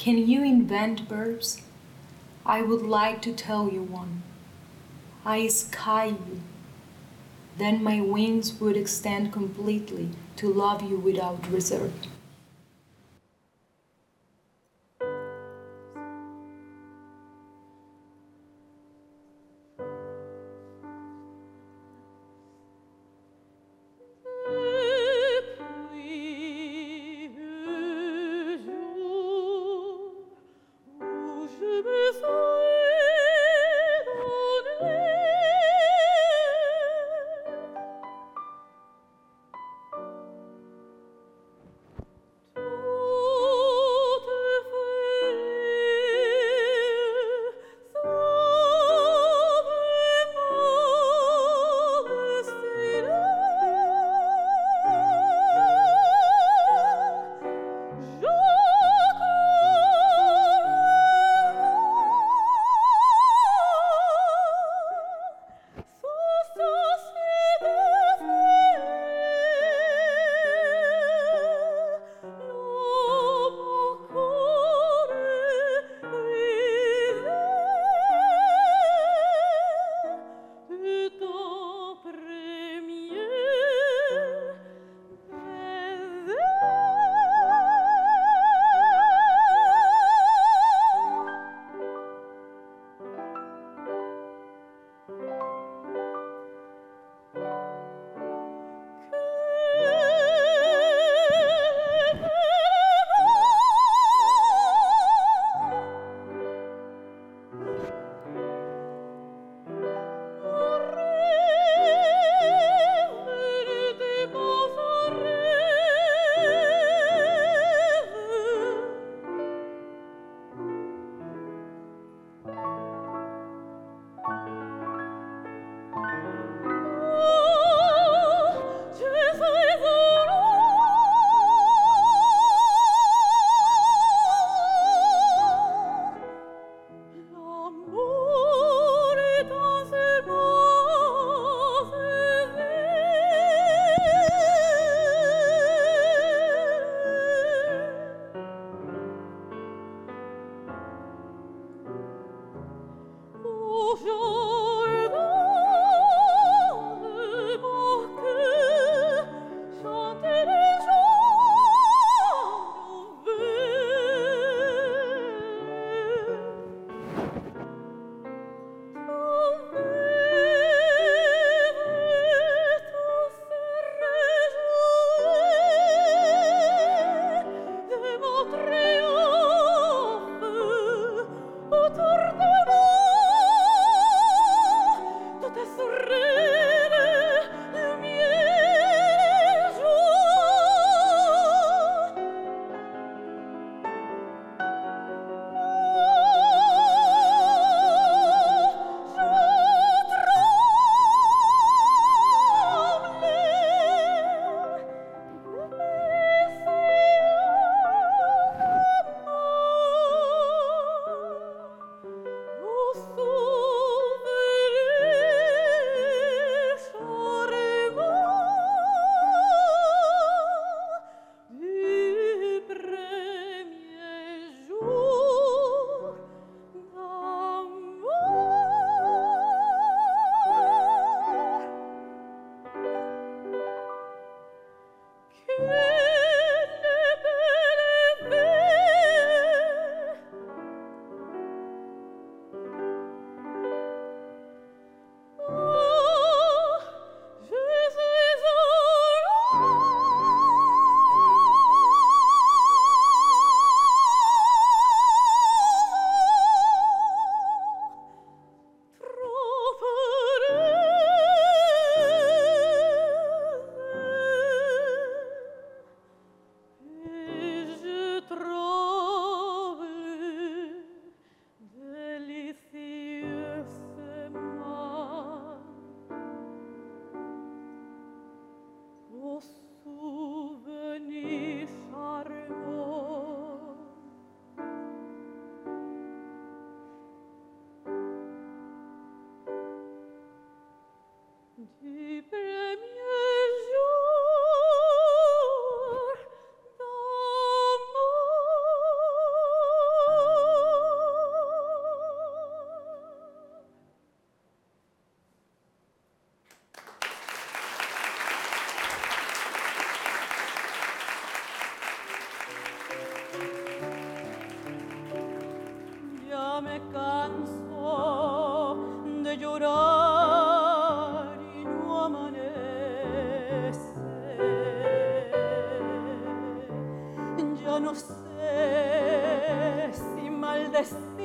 Can you invent verbs? I would like to tell you one. I sky you. Then my wings would extend completely to love you without reserve. oh Thank you. to si